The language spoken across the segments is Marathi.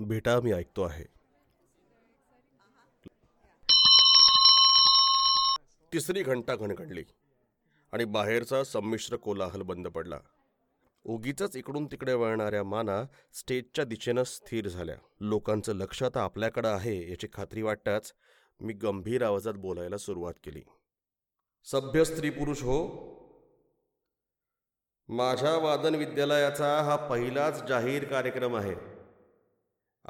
बेटा मी ऐकतो आहे. तिसरी घंटा घणघणली आणि बाहेरचा संमिश्र कोलाहल बंद पडला. उगीच इकडून तिकडे वळणाऱ्या माना स्टेजच्या दिशेनं स्थिर झाल्या. लोकांचं लक्ष आता आपल्याकडं आहे याची खात्री वाटताच मी गंभीर आवाजात बोलायला सुरुवात केली. सभ्य स्त्री पुरुष हो माझ्या वादन विद्यालयाचा हा पहिलाच जाहीर कार्यक्रम आहे.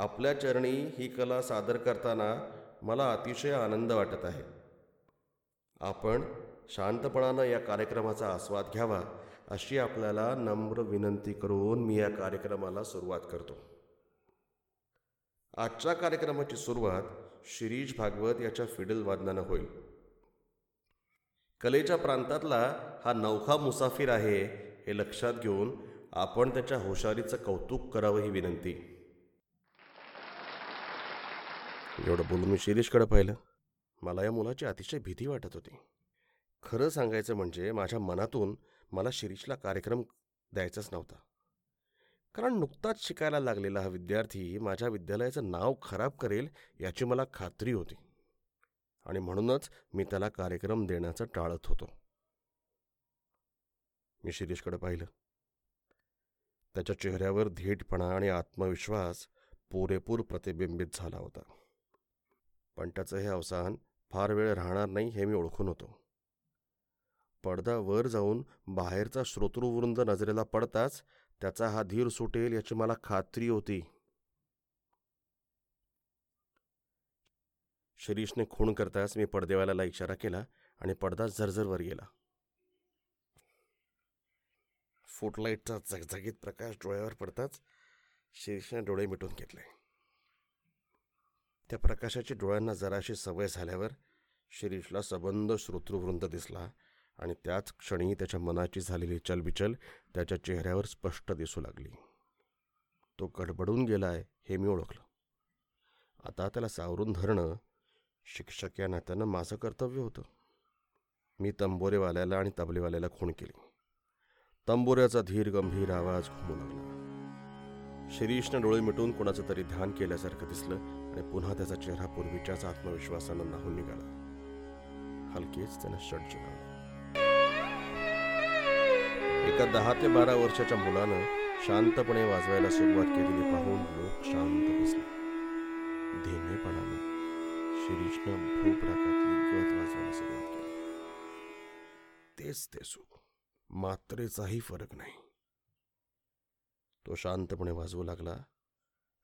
आपल्या चरणी ही कला सादर करताना मला अतिशय आनंद वाटत आहे. आपण शांतपणानं या कार्यक्रमाचा आस्वाद घ्यावा अशी आपल्याला नम्र विनंती करून मी या कार्यक्रमाला सुरुवात करतो. आजच्या कार्यक्रमाची सुरुवात शिरीष भागवत याच्या फिडल वादनानं होईल. कलेच्या प्रांतातला हा नौखा मुसाफिर आहे हे लक्षात घेऊन आपण त्याच्या हुशारीचं कौतुक करावं ही विनंती. एवढं बोलून मी शिरीषकडे पाहिलं. मला या मुलाची अतिशय भीती वाटत होती. खरं सांगायचं म्हणजे माझ्या मनातून मला शिरीषला कार्यक्रम द्यायचाच नव्हता. कारण नुकताच शिकायला लागलेला हा विद्यार्थी माझ्या विद्यालयाचं नाव खराब करेल याची मला खात्री होती. आणि म्हणूनच मी त्याला कार्यक्रम देण्याचं टाळत होतो. मी शिरीषकडे पाहिलं. त्याच्या चेहऱ्यावर धीटपणा आणि आत्मविश्वास पुरेपूर प्रतिबिंबित झाला होता. पण त्याचं हे अवसान फार वेळ राहणार नाही हे मी ओळखून होतो. पडदा वर जाऊन बाहेरचा श्रोतृवृंद नजरेला पडताच त्याचा हा धीर सुटेल याची मला खात्री होती. शिरीषने खूण करताच मी पडदेवाल्याला इशारा केला आणि पडदा झरझरवर गेला. फुटलाईटचा झगझगीत प्रकाश डोळ्यावर पडताच शिरीषने डोळे मिटून घेतले. त्या प्रकाशाची डोळ्यांना जराशी सवय झाल्यावर शिरीषला सबंध श्रोतृवृंद दिसला आणि त्याच क्षणी त्याच्या मनाची झालेली चलबिचल त्याच्या चेहऱ्यावर स्पष्ट दिसू लागली. तो गडबडून गेलाय हे मी ओळखलं. आता त्याला सावरून धरणं शिक्षक या नात्यानं माझं कर्तव्य होतं. मी तंबोरेवाल्याला आणि तबलेवाल्याला खूण केली. तंबोऱ्याचा धीर गंभीर आवाज घुमू लागला. शिरीषनं डोळे मिटून कोणाचं तरी ध्यान केल्यासारखं दिसलं. आणि पुन्हा त्याचा चेहरा पूर्वीच्याच आत्मविश्वासानं नाहून निघाला. हलकेच त्यानं शट जिंकवला एका दहा ते बारा वर्षाच्या मुलानं शांतपणे वाजवायला सुरुवात केलेली पाहून लोक शांत बसले धीमेपणानं शिरीषनं भूप्राकातली गत वाजवायला सुरुवात केली. तेच ते सुख. मात्रेचाही फरक नाही. तो शांतपणे वाजवू लागला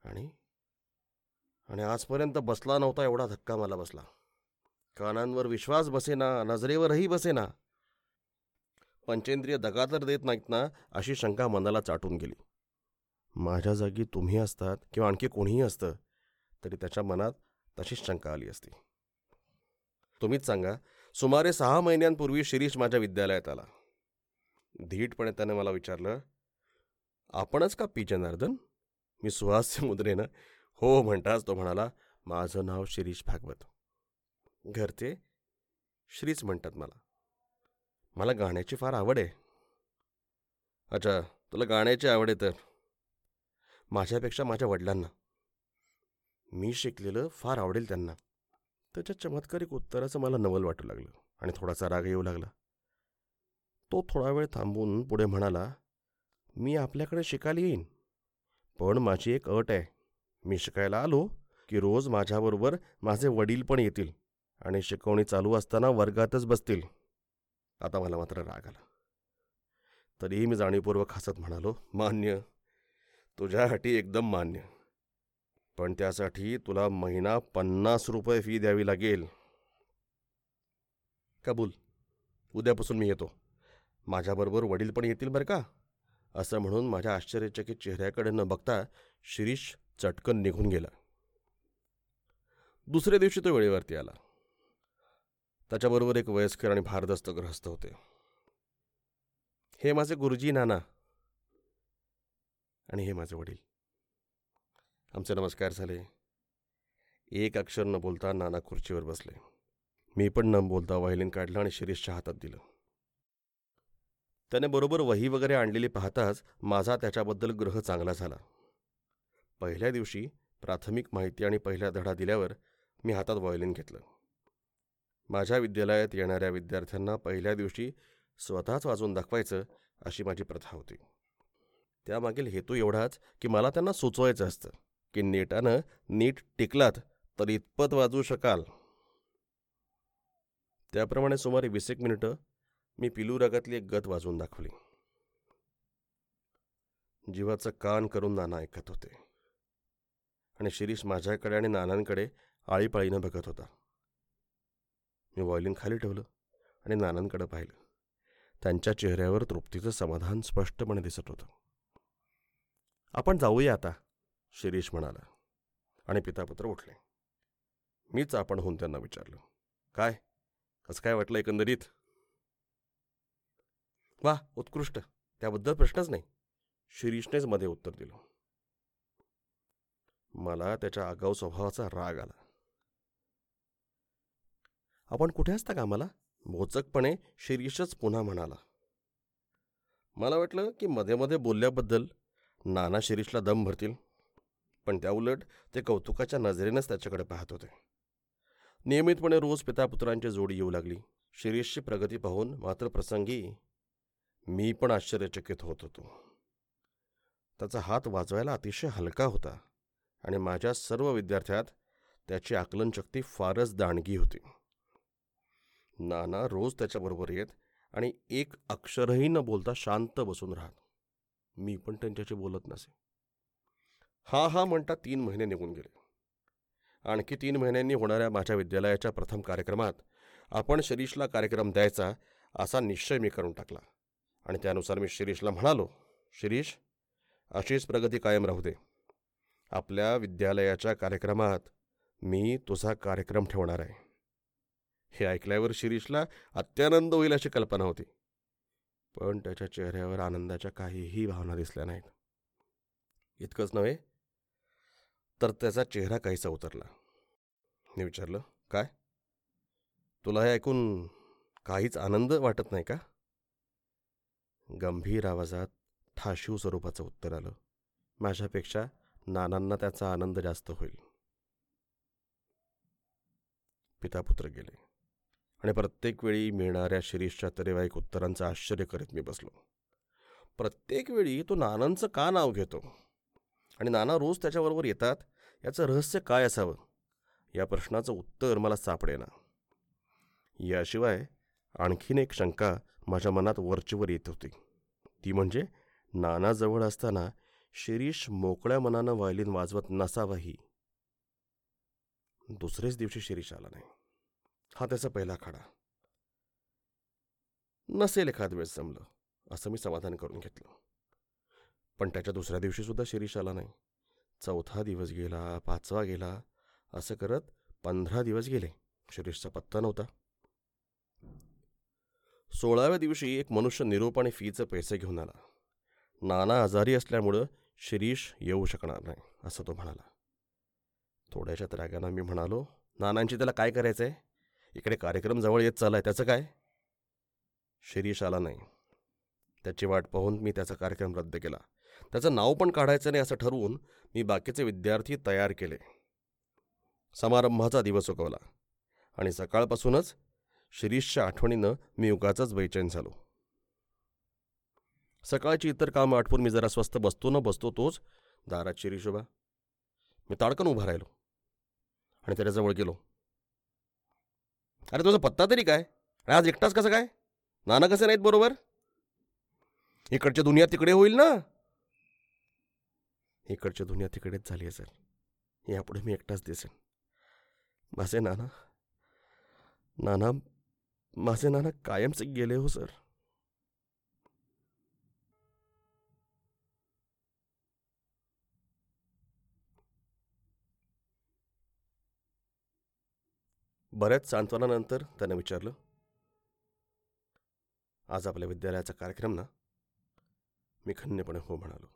आणि आणि आजपर्यंत बसला नव्हता एवढा धक्का मला बसला. कानांवर विश्वास बसेना नजरेवरही बसेना. पंचेंद्रिय दगा तर देत नाहीत ना अशी शंका मनाला चाटून गेली. माझ्या जागी तुम्ही असतात किंवा आणखी कोणीही असतं तरी त्याच्या मनात तशीच शंका आली असती. तुम्हीच सांगा सुमारे सहा महिन्यांपूर्वी शिरीष माझ्या विद्यालयात आला. धीटपणे त्याने मला विचारलं आपणच का पी. जनार्दन? मी सुहास्य मुद्रेनं हो म्हणताच तो म्हणाला माझं नाव शिरीष भागवत. घरचे? श्रीच म्हणतात मला. मला गाण्याची फार आवड आहे. अच्छा तुला गाण्याची आवड आहे तर? माझ्यापेक्षा माझ्या वडिलांना. मी शिकलेलं फार आवडेल त्यांना. त्याच्या चमत्कारिक उत्तराचं मला नवल वाटू लागलं आणि थोडासा राग येऊ लागला. तो थोडा वेळ थांबून पुढे म्हणाला मी आपल्याकडे शिकायला येईन पण माझी एक अट आहे. मी शिकायला आलो की रोज माझ्याबरोबर माझे वडील पण येतील आणि शिकवणी चालू असताना वर्गातच बसतील. आता मला मात्र राग आला. तरीही मी जाणीवपूर्वक हसत म्हणालो मान्य. तुझ्यासाठी एकदम मान्य. पण त्यासाठी तुला महिना पन्नास रुपये फी द्यावी लागेल. कबूल. उद्यापासून मी येतो. माझ्याबरोबर वडील पण येतील बरं का? असं म्हणून माझ्या आश्चर्यचकित चेहऱ्याकडे न बघता शिरीष चटकन निघून गेला. दुसऱ्या दिवशी तो वेळेवरती आला. त्याच्याबरोबर एक वयस्कर आणि भारदस्त ग्रहस्थ होते. हे माझे गुरुजी नाना. आणि हे माझे वडील. आमचे नमस्कार झाले. एक अक्षर न बोलता नाना खुर्चीवर बसले. मी पण न बोलता व्हायलिन काढलं आणि शिरीषच्या हातात दिलं. त्याने बरोबर वही वगैरे आणलेली पाहताच माझा त्याच्याबद्दल ग्रह चांगला झाला. पहिल्या दिवशी प्राथमिक माहिती आणि पहिला धडा दिल्यावर मी हातात व्हायोलिन घेतलं. माझ्या विद्यालयात येणाऱ्या विद्यार्थ्यांना पहिल्या दिवशी स्वतःच वाजवून दाखवायचं अशी माझी प्रथा होती. त्यामागील हेतू एवढाच की मला त्यांना सुचवायचं असतं की नेटानं नीट टिकलात तर इतपत वाजवू शकाल. त्याप्रमाणे सुमारे वीस एक मिनिटं मी पिलू रागातली एक गत वाजवून दाखवली. जीवाचं कान करून नाना ऐकत होते. आणि शिरीष माझ्याकडे आणि नानांकडे आळीपाळीनं बघत होता. मी व्हायोलिन खाली ठेवलं आणि नानांकडे पाहिलं. त्यांच्या चेहऱ्यावर तृप्तीचं समाधान स्पष्टपणे दिसत होतं. आपण जाऊया आता शिरीष म्हणाला आणि पितापुत्र उठले. मीच आपण होऊन त्यांना विचारलं. काय? कसं काय वाटलं एकंदरीत? वा उत्कृष्ट. त्याबद्दल प्रश्नच नाही. शिरीषनेच मध्ये उत्तर दिलं. मला त्याच्या आगाऊ स्वभावाचा राग आला. आपण कुठे असता कामाला? मोचकपणे शिरीषच पुन्हा म्हणाला. मला वाटलं की मध्ये मध्ये बोलल्याबद्दल नाना शिरीषला दम भरतील पण त्याउलट ते कौतुकाच्या नजरेनंच त्याच्याकडे पाहत होते. नियमितपणे रोज पितापुत्रांची जोडी येऊ लागली. शिरीषची प्रगती पाहून मात्र प्रसंगी मी पण आश्चर्यचकित होत होतो. त्याचा हात वाजवायला अतिशय हलका होता. आणि माझ्या सर्व विद्यार्थ्यात त्याची आकलनशक्ती फारच दांडगी होती. नाना रोज त्याच्याबरोबर येत आणि एक अक्षरही न बोलता शांत बसून राहत. मी पण त्यांच्याशी बोलत नसे. हा हा म्हणता तीन महिने निघून गेले. आणखी तीन महिन्यांनी होणाऱ्या माझ्या विद्यालयाच्या प्रथम कार्यक्रमात आपण शिरीषला कार्यक्रम द्यायचा असा निश्चय मी करून टाकला. आणि त्यानुसार मी शिरीषला म्हणालो शिरीष अशीच प्रगती कायम राहू दे. आपल्या विद्यालयाच्या कार्यक्रमात मी तुझा कार्यक्रम ठेवणार आहे. हे ऐकल्यावर शिरीषला अत्यानंद होईल अशी कल्पना होती. पण त्याच्या चेहऱ्यावर आनंदाच्या काहीही भावना दिसल्या नाहीत. इतकंच नव्हे तर त्याचा चेहरा काहीसा उतरला? मी विचारलं काय? तुला हे ऐकून काहीच आनंद वाटत नाही का? गंभीर आवाजात ठाशीव स्वरूपाचं उत्तर आलं. माझ्यापेक्षा नानांना त्याचा आनंद जास्त होईल. पितापुत्र गेले. आणि प्रत्येक वेळी मिळणाऱ्या शिरीषच्या तरेवाईक उत्तरांचं आश्चर्य करीत मी बसलो. प्रत्येक वेळी तो नानांचं का नाव घेतो? आणि नाना रोज त्याच्याबरोबर येतात? याचं रहस्य काय असावं? या प्रश्नाचं उत्तर मला सापडेना याशिवाय आणखीन एक शंका माझ्या मनात वरचीवर येत होती. ती म्हणजे नानाजवळ असताना शिरीष मोकळ्या मनानं व्हायलिन वाजवत नसावाही. दुसरेच दिवशी शिरीष आला नाही. हा त्याचा पहिला खाडा. नसेल एखाद वेळेस जमलं असं मी समाधान करून घेतलं. पण त्याच्या दुसऱ्या दिवशी सुद्धा शिरीष आला नाही. चौथा दिवस गेला पाचवा गेला असं करत पंधरा दिवस गेले. शिरीषचा पत्ता नव्हता. सोळाव्या दिवशी एक मनुष्य निरोप आणि फीचे पैसे घेऊन आला. नाना आजारी असल्यामुळं शिरीष येऊ शकणार नाही असं तो म्हणाला. थोड्याशा रागानं मी म्हणालो नानांची त्याला काय करायचं आहे इकडे कार्यक्रम जवळ येत चाललाय त्याचं काय? शिरीष आला नाही. त्याची वाट पाहून मी त्याचा कार्यक्रम रद्द केला. त्याचं नाव पण काढायचं नाही असं ठरवून मी बाकीचे विद्यार्थी तयार केले. समारंभाचा दिवस उगवला आणि सकाळपासूनच शिरीषच्या आठवणीनं मी उगाचाच बैचैन झालो. सकाळची इतर कामं आठवून मी जरा स्वस्त बसतो न बसतो तोच दारात शिरीष मी ताडकन उभा राहिलो आणि त्याच्याजवळ गेलो. अरे तुझा पत्ता तरी काय? आज एकटाच कसं काय? नाना कसे नाहीत बरोबर? इकडच्या दुनिया तिकडे होईल ना? इकडच्या दुनिया तिकडेच झाली असेल. यापुढे मी एकटाच दिसेन. माझे नाना नाना माझे नाना कायमचे गेले हो सर. बऱ्याच सांत्वनानंतर त्यानं विचारलं आज आपल्या विद्यालयाचा कार्यक्रम ना? मी खन्यपणे हो म्हणालो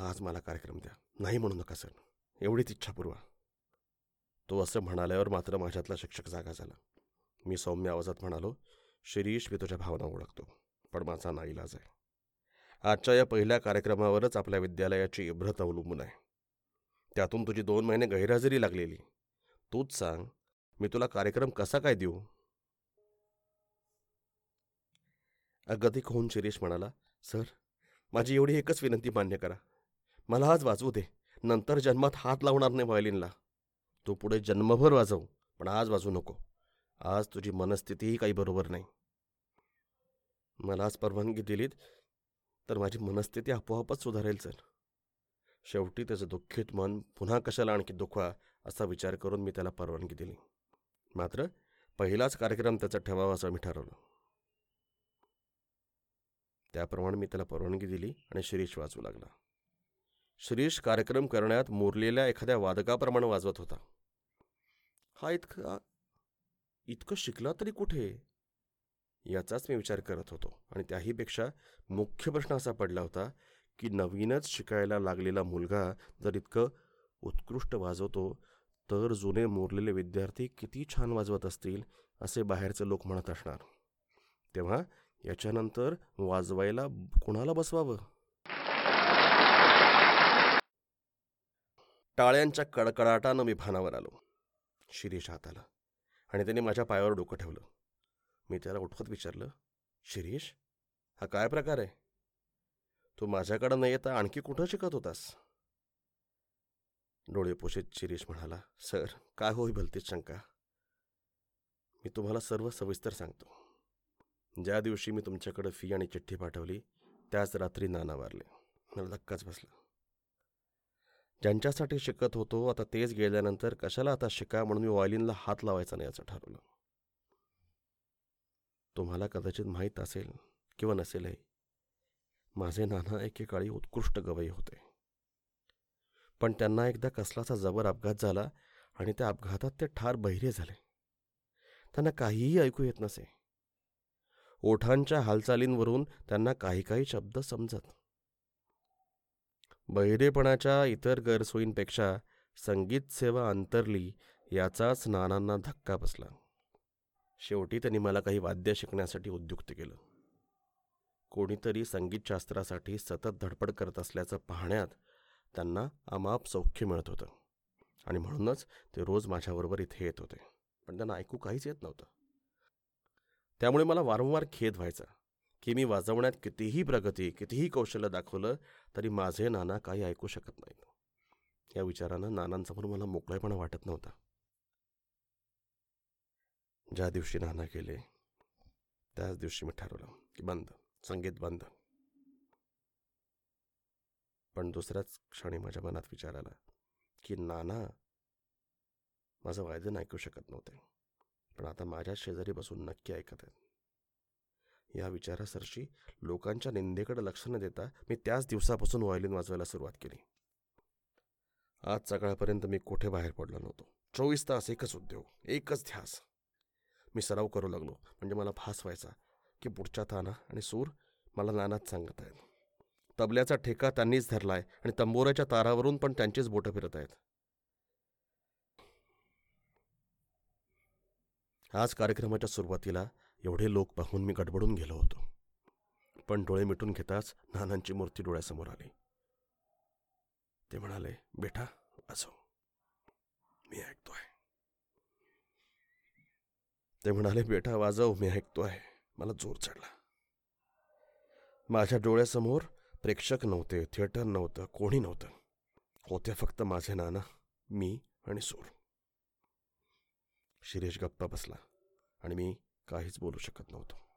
आज मला कार्यक्रम द्या. नाही म्हणू नका सर. एवढीच इच्छा पुरवा. तो असं म्हणाल्यावर मात्र माझ्यातला शिक्षक जागा झाला. मी सौम्य आवाजात म्हणालो शिरीष मी तुझ्या भावना ओळखतो पण माझा नाईलाज आहे. आजच्या या पहिल्या कार्यक्रमावरच आपल्या विद्यालयाची इब्रत अवलंबून आहे. त्यातून तुझी दोन महिने गैरहजेरी लागलेली. तूच सांग मी तुला कार्यक्रम कसा काय देऊ? अगतिक होऊन शिरीष म्हणाला सर माझी एवढी एकच विनंती मान्य करा. मला आज वाजवू दे. नंतर जन्मात हात लावणार नाही व्हायलिनला. तू पुढे जन्मभर वाजव पण आज वाजू नको. आज तुझी मनस्थितीही काही बरोबर नाही. मला आज परवानगी दिलीत तर माझी मनस्थिती आपोआपच सुधारेल सर. शेवटी त्याचं दुःखित मन पुन्हा कशाला आणखी दुखवा असा विचार करून मी त्याला परवानगी दिली. मात्र पहिलाच कार्यक्रम त्याचा ठेवावा असं मी ठरवलं. त्याप्रमाणे मी त्याला परवानगी दिली आणि शिरीष वाजवू लागला. शिरीष कार्यक्रम करण्यात मुरलेल्या एखाद्या वादकाप्रमाणे वाजवत होता. हा इतका इतकं शिकला तरी कुठे? याचाच मी विचार करत होतो आणि त्याहीपेक्षा मुख्य प्रश्न असा पडला होता की नवीनच शिकायला लागलेला मुलगा जर इतकं उत्कृष्ट वाजवतो तर जुने मोरलेले विद्यार्थी किती छान वाजवत असतील असे बाहेरचे लोक म्हणत असणार. तेव्हा याच्यानंतर वाजवायला कुणाला बसवावं? टाळ्यांच्या कडकडाटानं मी भानावर आलो. शिरीष हात आला आणि त्याने माझ्या पायावर डोकं ठेवलं. मी त्याला उठवत विचारलं शिरीष हा काय प्रकार आहे? तू माझ्याकडं न येता आणखी कुठं शिकत होतास? डोळे पोषित शिरीष म्हणाला सर काय होई भलतीच शंका? मी तुम्हाला सर्व सविस्तर सांगतो. ज्या दिवशी मी तुमच्याकडे फी आणि चिठ्ठी पाठवली त्याच रात्री नाना वारले. मला धक्काच बसला. ज्यांच्यासाठी शिकत होतो आता तेच गेल्यानंतर कशाला आता शिका म्हणून मी व्हायलिनला हात लावायचा नाही असं ठरवलं. तुम्हाला कदाचित माहीत असेल किंवा नसेलही माझे नाना एकेकाळी उत्कृष्ट गवई होते. पण त्यांना एकदा कसलाचा जबर अपघात झाला आणि त्या अपघातात ते ठार बहिरे झाले. त्यांना काहीही ऐकू येत नसे. ओठांच्या हालचालींवरून त्यांना काही काही शब्द समजत. बहिरेपणाच्या इतर गैरसोयींपेक्षा संगीत सेवा अंतरली याचाच नानांना धक्का बसला. शेवटी त्यांनी मला काही वाद्य शिकण्यासाठी उद्युक्त केलं. कोणीतरी संगीतशास्त्रासाठी सतत धडपड करत असल्याचं पाहण्यात त्यांना अमाप सौख्य मिळत होतं. आणि म्हणूनच ते रोज माझ्याबरोबर इथे येत होते. पण त्यांना ऐकू काहीच येत नव्हतं. त्यामुळे मला वारंवार खेद व्हायचा की मी वाजवण्यात कितीही प्रगती कितीही कौशल्य दाखवलं तरी माझे नाना काही ऐकू शकत नाहीत. या विचारानं नानांसमोर मला मोकळेपणा वाटत नव्हता. ज्या दिवशी नाना गेले त्याच दिवशी मी ठरवलं की बंद संगीत बंद. पण दुसऱ्याच क्षणी माझ्या मनात विचार आला की नाना माझं वायदन ऐकू शकत नव्हते पण आता माझ्या शेजारी बसून नक्की ऐकत आहेत. या विचारासरशी लोकांच्या निंदेकडे लक्ष न देता मी त्याच दिवसापासून व्हायलिन वाजवायला सुरुवात केली. आज सकाळपर्यंत मी कुठे बाहेर पडलो नव्हतो. चोवीस तास एकच उद्योग एकच ध्यास. मी सराव करू लागलो म्हणजे मला भास व्हायचा की पुढच्या ताना आणि सूर मला नानात सांगत आहेत. तबल्याचा ठेका त्यांनीच धरलाय आणि तंबोऱ्याच्या तारावरून पण त्यांचीच बोटं फिरत आहेत. आज कार्यक्रमाच्या सुरुवातीला एवढे लोक पाहून मी गडबडून गेलो होतो. पण डोळे मिटून घेताच नानांची मूर्ती डोळ्यासमोर आली. ते म्हणाले बेटा असो. मी ऐकतोय. ते म्हणाले बेटा वाजव मी ऐकतो आहे मला जोर चढला. माझ्या डोळ्यासमोर प्रेक्षक नव्हते थिएटर नव्हतं कोणी नव्हतं. होते फक्त माझे नाना मी आणि सूर. शिरीष गप्पा बसला आणि मी काहीच बोलू शकत नव्हतो.